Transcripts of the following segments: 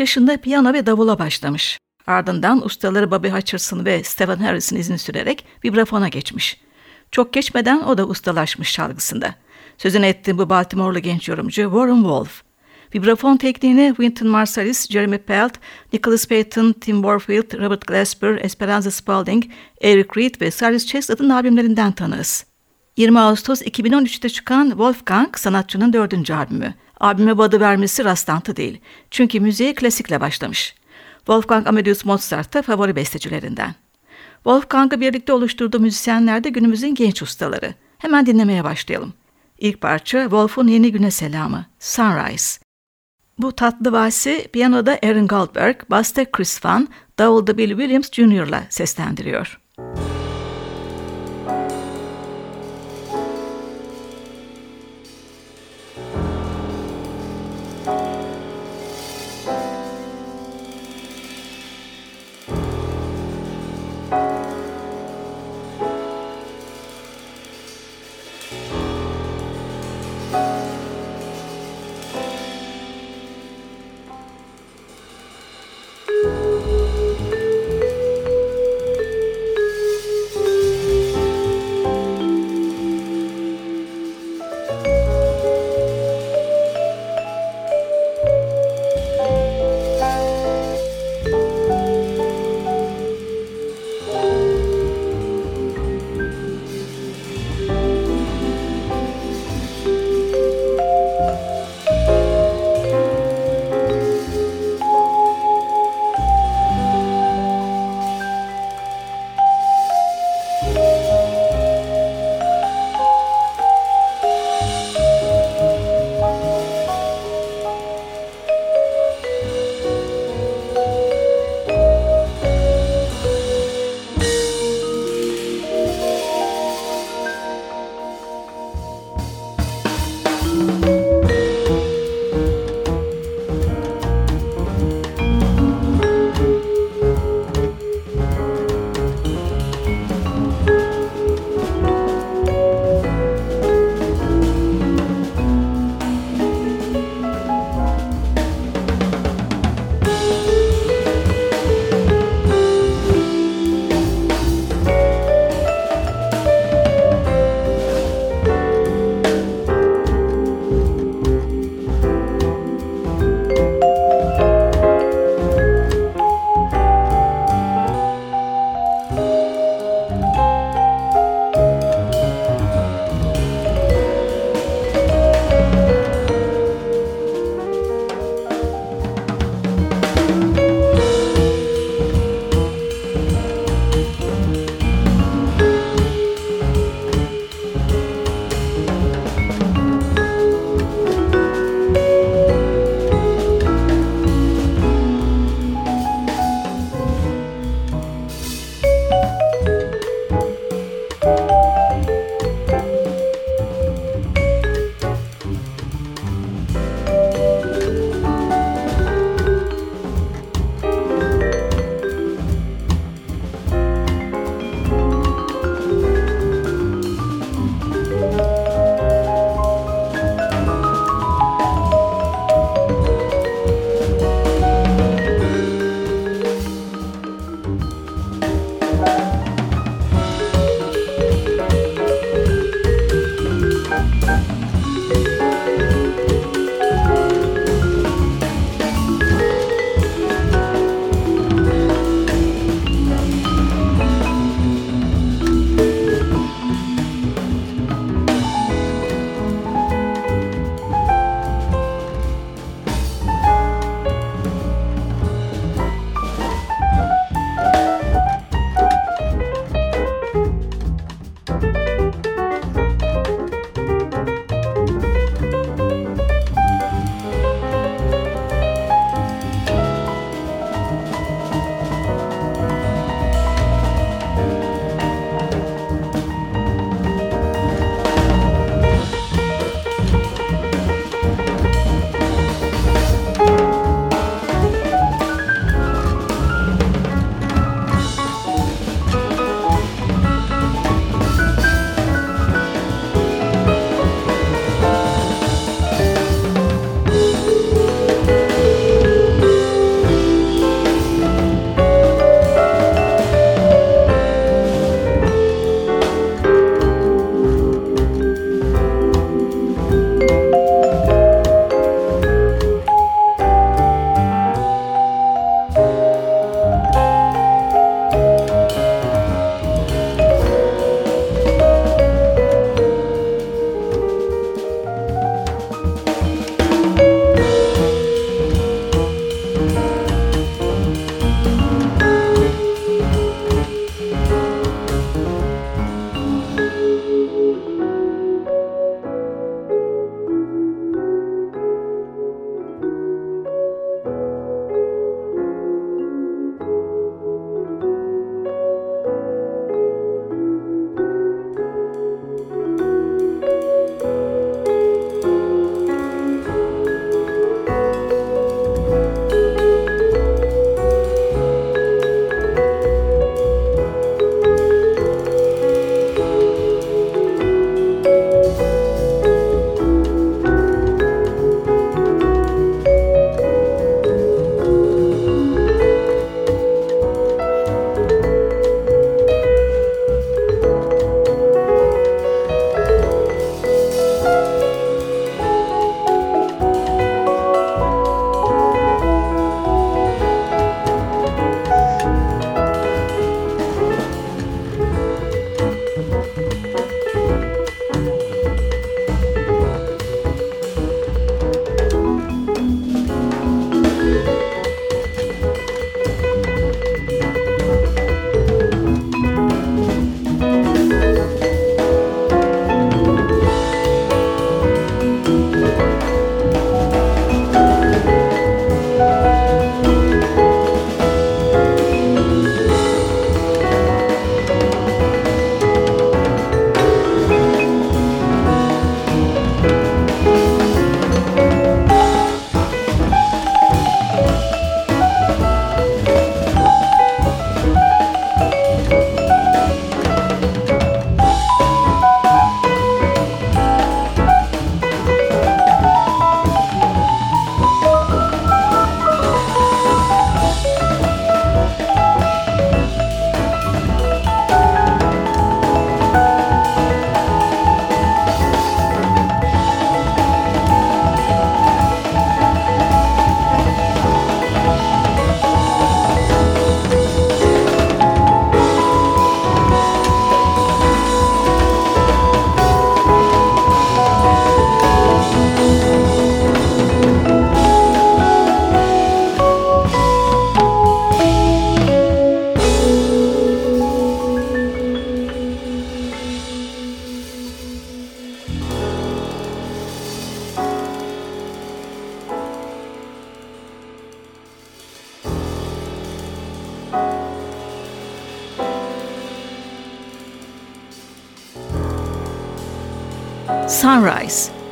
O 3 yaşında piyano ve davula başlamış. Ardından ustaları Bobby Hutcherson ve Stephen Harris'in izini sürerek vibrafona geçmiş. Çok geçmeden o da ustalaşmış çalgısında. Sözünü ettiğim bu Baltimore'lu genç yorumcu Warren Wolf. Vibrafon tekniğini Wynton Marsalis, Jeremy Pelt, Nicholas Payton, Tim Warfield, Robert Glasper, Esperanza Spalding, Eric Reed ve Cyrus Chestnut'ın albümlerinden tanığız. 20 Ağustos 2013'te çıkan Wolfgang sanatçının dördüncü albümü. Albüme bu adı vermesi rastlantı değil. Çünkü müziğe klasikle başlamış. Wolfgang Amadeus Mozart favori bestecilerinden. Wolfgang'ı birlikte oluşturduğu müzisyenler de günümüzün genç ustaları. Hemen dinlemeye başlayalım. İlk parça Wolf'un Yeni Güne Selamı, Sunrise. Bu tatlı valsi piyanoda Aaron Goldberg, basta Chris Van, davulda Bill Williams Jr.'la seslendiriyor. Müzik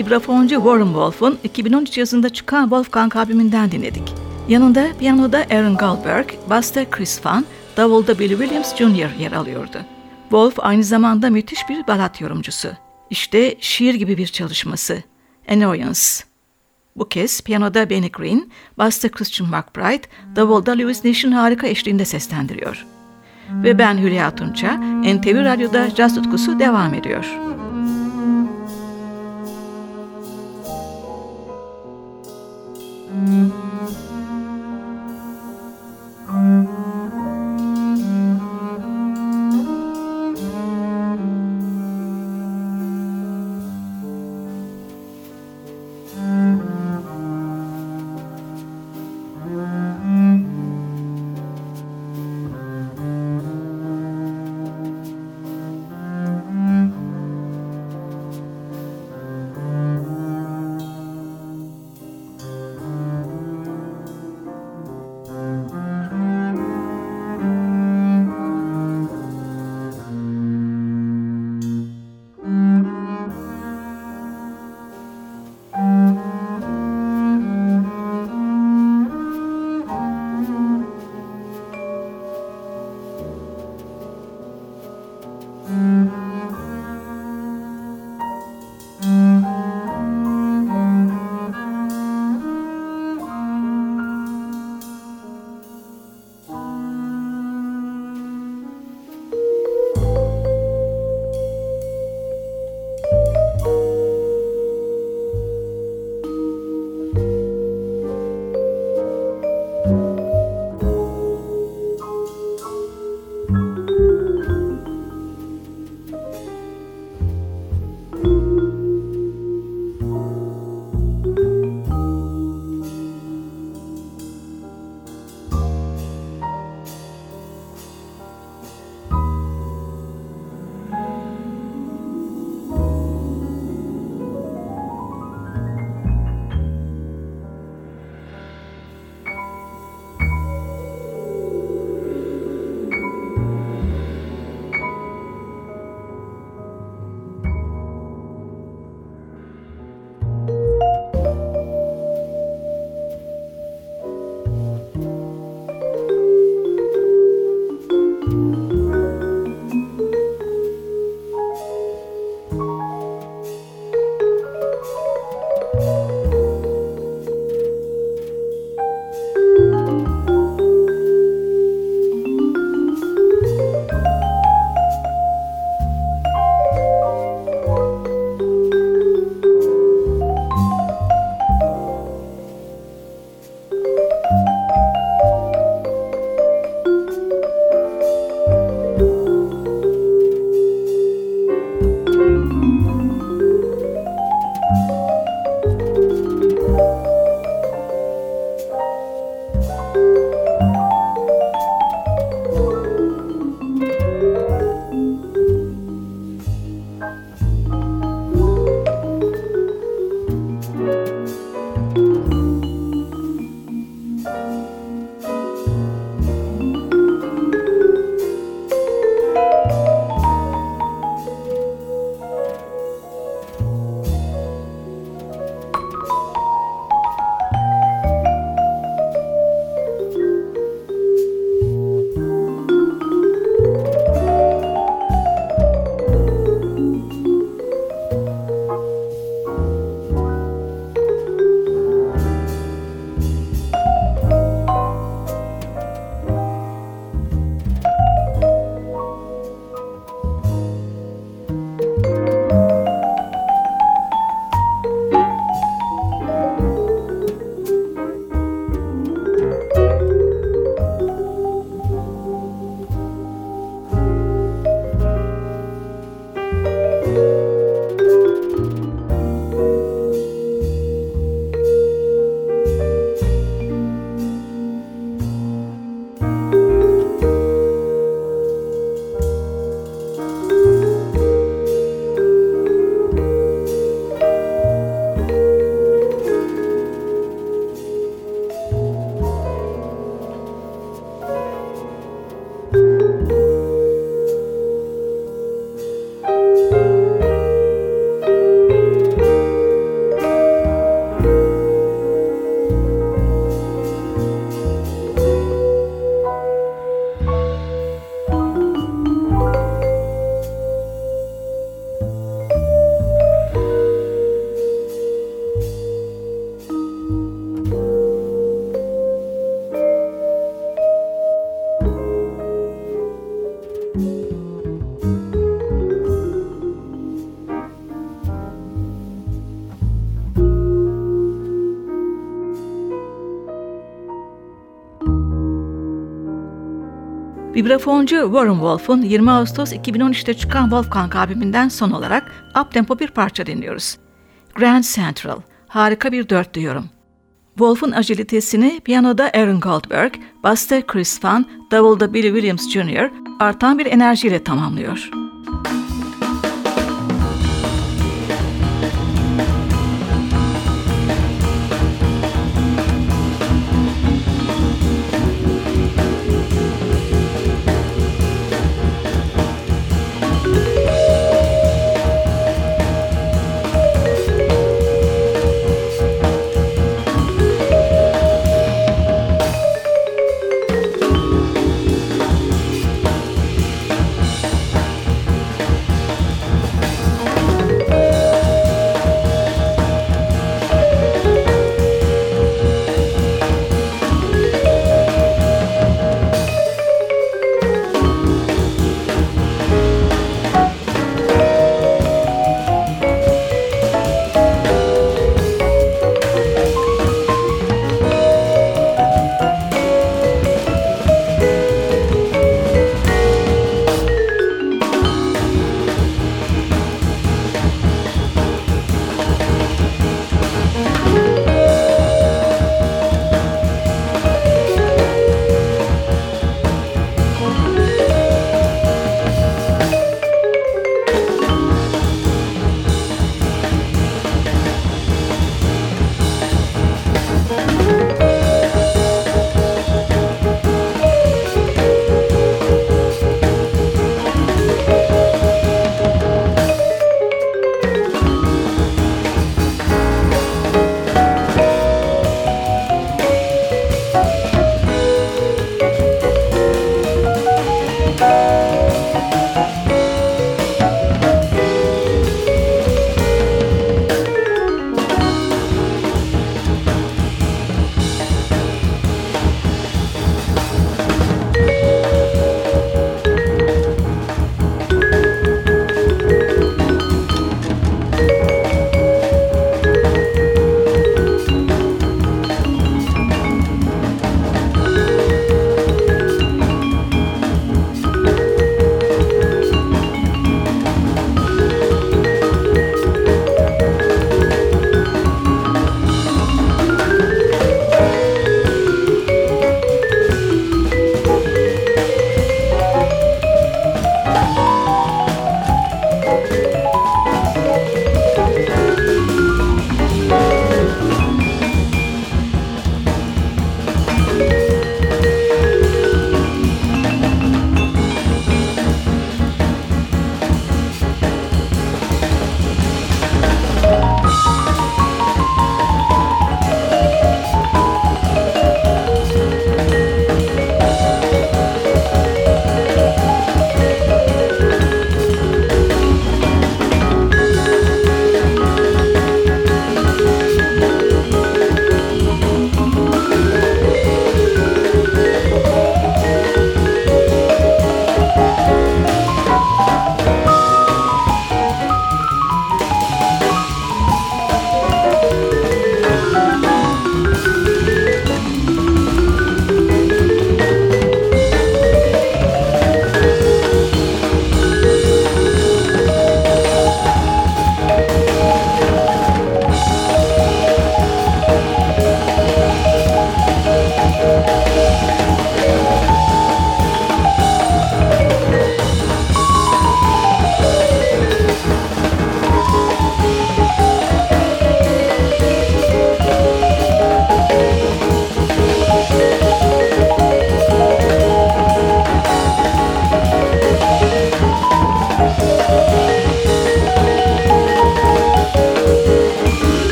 vibrafoncu Warren Wolf'un 2013 yazında çıkan Wolfgang albümünden dinledik. Yanında piyanoda Aaron Goldberg, basta Chris Van, davulda Billy Williams Jr. yer alıyordu. Wolf aynı zamanda müthiş bir balat yorumcusu. İşte şiir gibi bir çalışması. Annoyance. Bu kez piyanoda Benny Green, basta Christian McBride, davulda Louis Nash'in harika eşliğinde seslendiriyor. Ve ben Hülya Tunça, NTV Radyo'da caz tutkusu devam ediyor. Mm-hmm. Vibrafoncu Warren Wolf'un 20 Ağustos 2013'te çıkan Wolfgang albümünden son olarak uptempo bir parça dinliyoruz. Grand Central, harika bir dört diyorum. Wolf'un agilitesini piyanoda Aaron Goldberg, basta Chris Van, davulda Billy Williams Jr. artan bir enerjiyle tamamlıyor.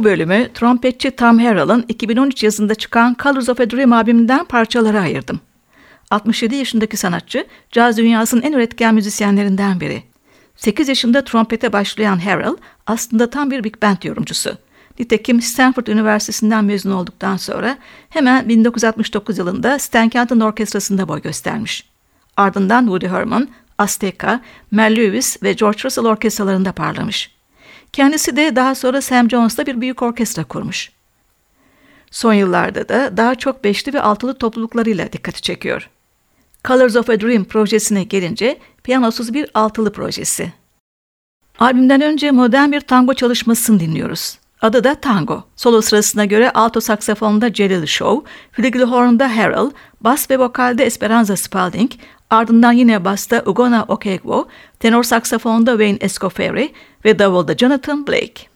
Bu bölümü trompetçi Tom Harrell'ın 2013 yazında çıkan Colors of a Dream albümünden parçalara ayırdım. 67 yaşındaki sanatçı, caz dünyasının en üretken müzisyenlerinden biri. 8 yaşında trompete başlayan Harrell aslında tam bir big band yorumcusu. Nitekim Stanford Üniversitesi'nden mezun olduktan sonra hemen 1969 yılında Stan Kenton Orkestrası'nda boy göstermiş. Ardından Woody Herman, Azteca, Mel Lewis ve George Russell orkestralarında parlamış. Kendisi de daha sonra Sam Jones'ta bir büyük orkestra kurmuş. Son yıllarda da daha çok beşli ve altılı topluluklarıyla dikkati çekiyor. Colors of a Dream projesine gelince piyanosuz bir altılı projesi. Albümden önce modern bir tango çalışmasını dinliyoruz. Adı da Tango. Solo sırasına göre alto saksafonda Jelly Show, flügelhorn'da Harold, bas ve vokalde Esperanza Spalding, ardından yine basta Ugona Okegwo, tenor saksafonda Wayne Escoferi ve davulda Jonathan Blake.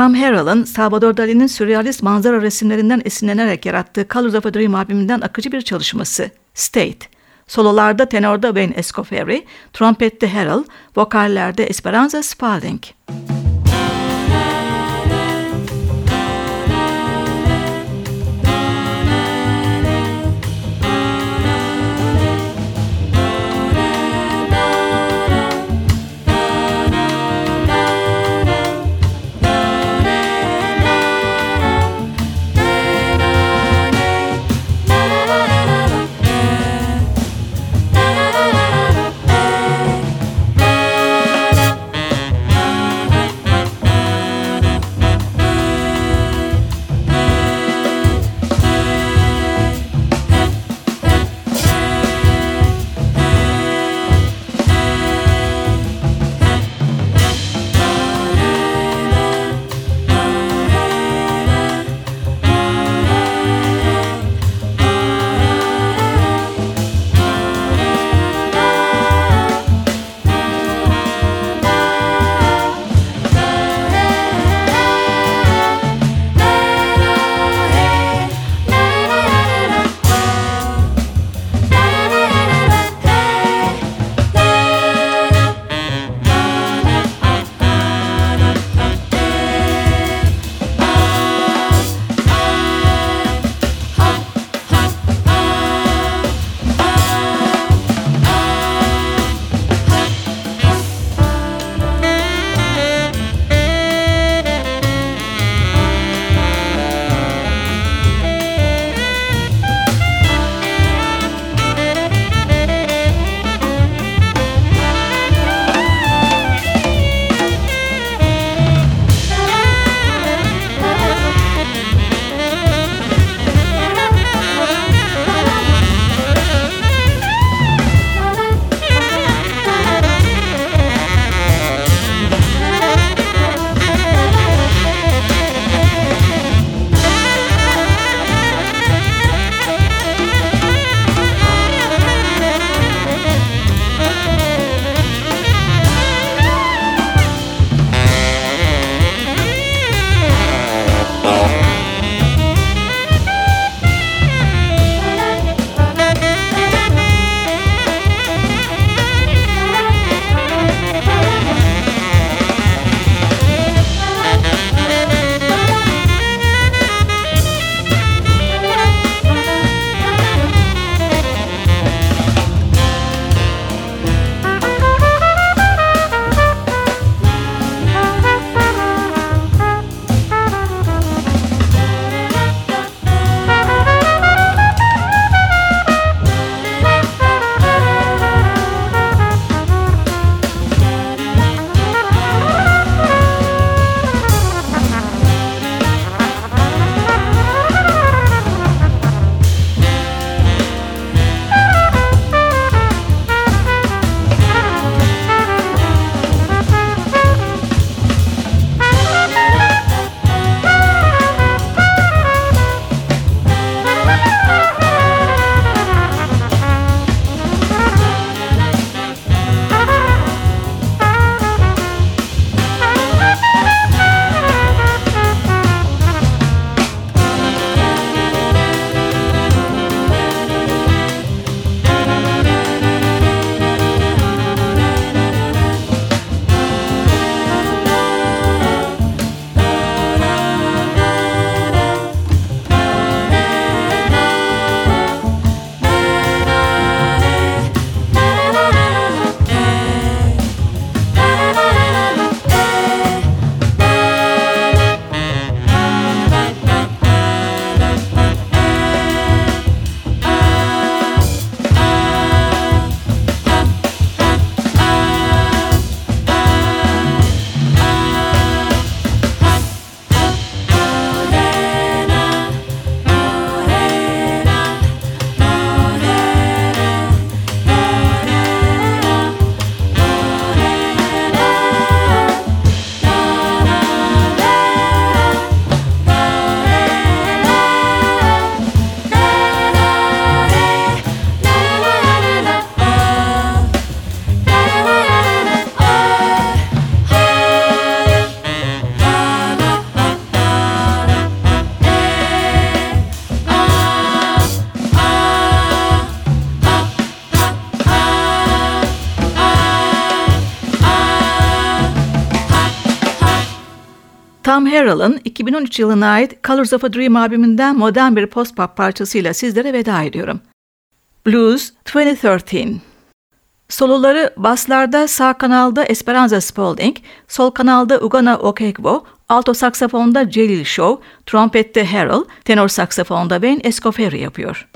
Tom Harrell'ın Salvador Dali'nin sürrealist manzara resimlerinden esinlenerek yarattığı Colors of a Dream albümünden akıcı bir çalışması State. Sololarda tenorda Wayne Escoferi, trompette Harrell, vokallerde Esperanza Spalding. Tom Harrell'ın 2013 yılına ait Colors of a Dream albümünden modern bir post-pop parçasıyla sizlere veda ediyorum. Blues 2013 Soloları baslarda sağ kanalda Esperanza Spalding, sol kanalda Ugana Okegwo, alto saksafonda Celil Show, trompette Harrell, tenor saksafonda Ben Escoferi yapıyor.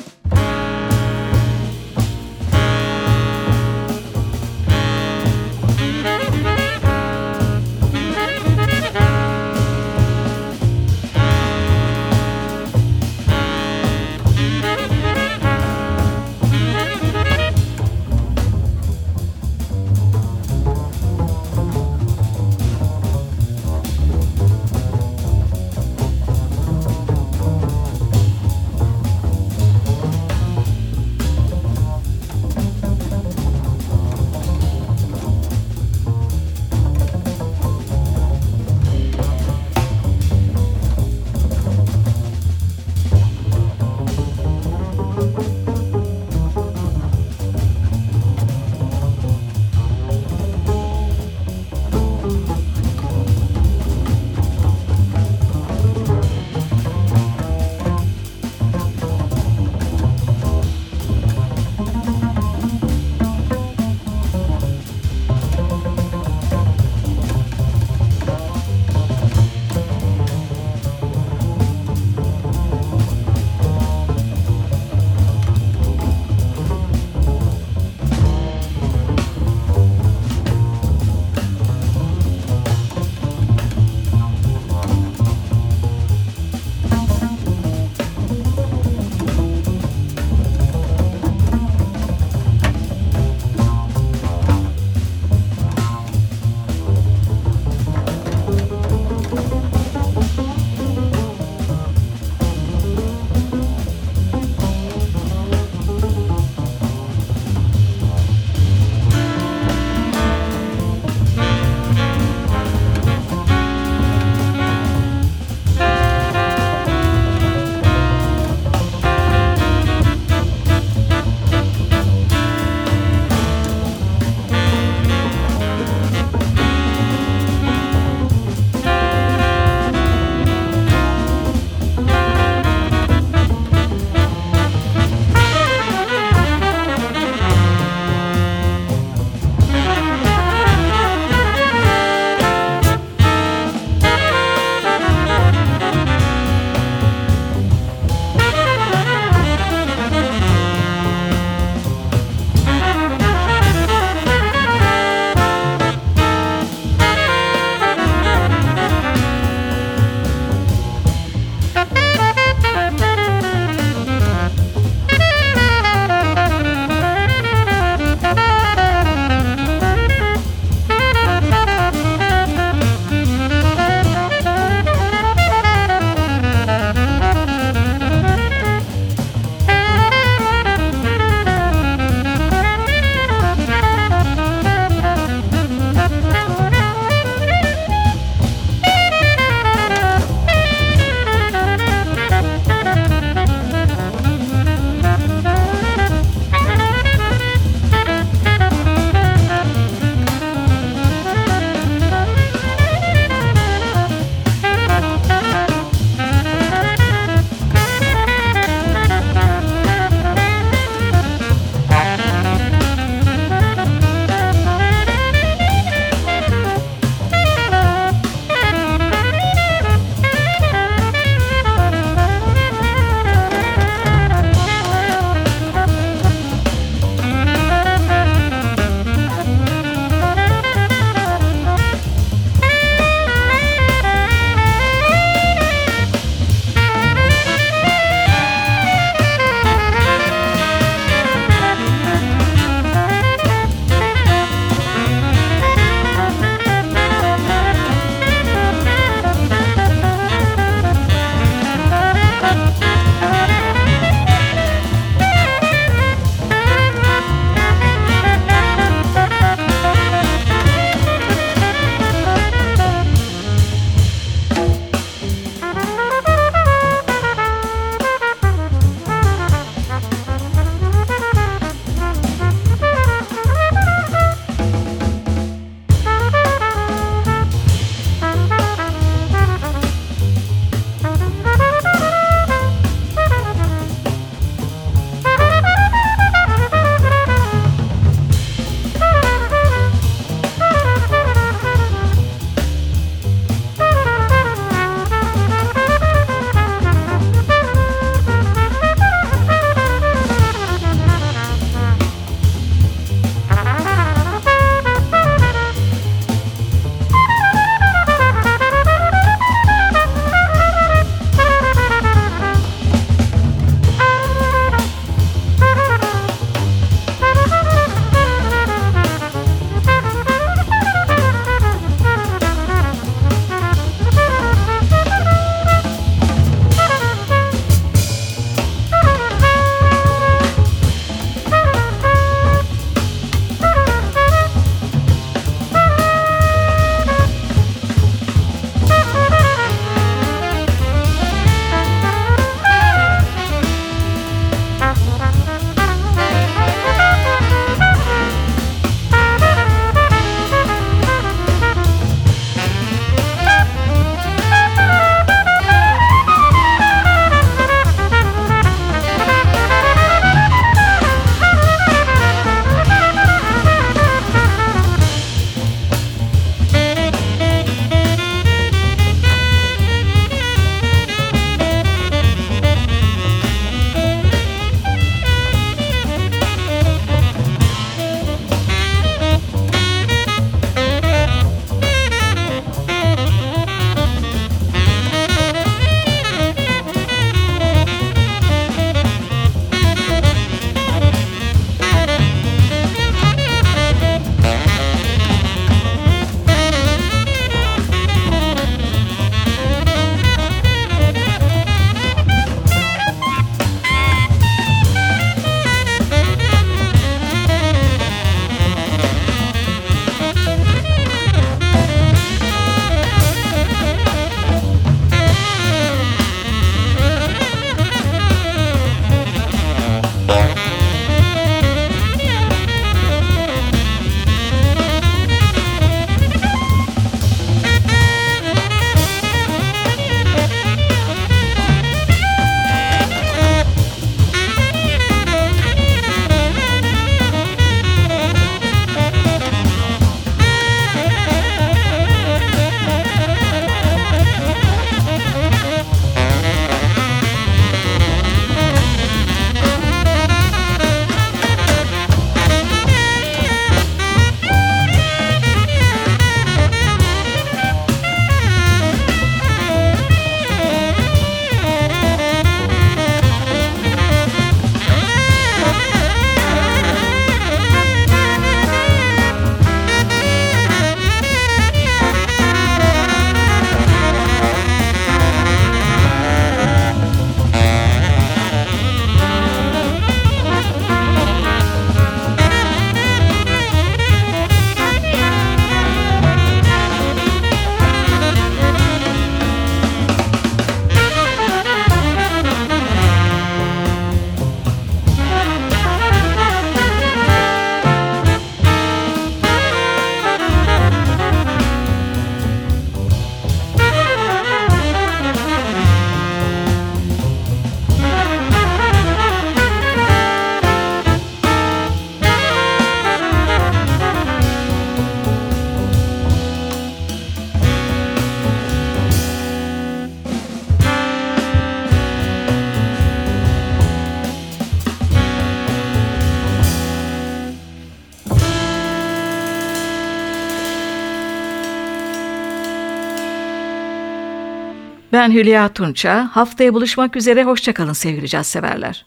Ben Hülya Tunça. Haftaya buluşmak üzere. Hoşçakalın sevgili caz severler.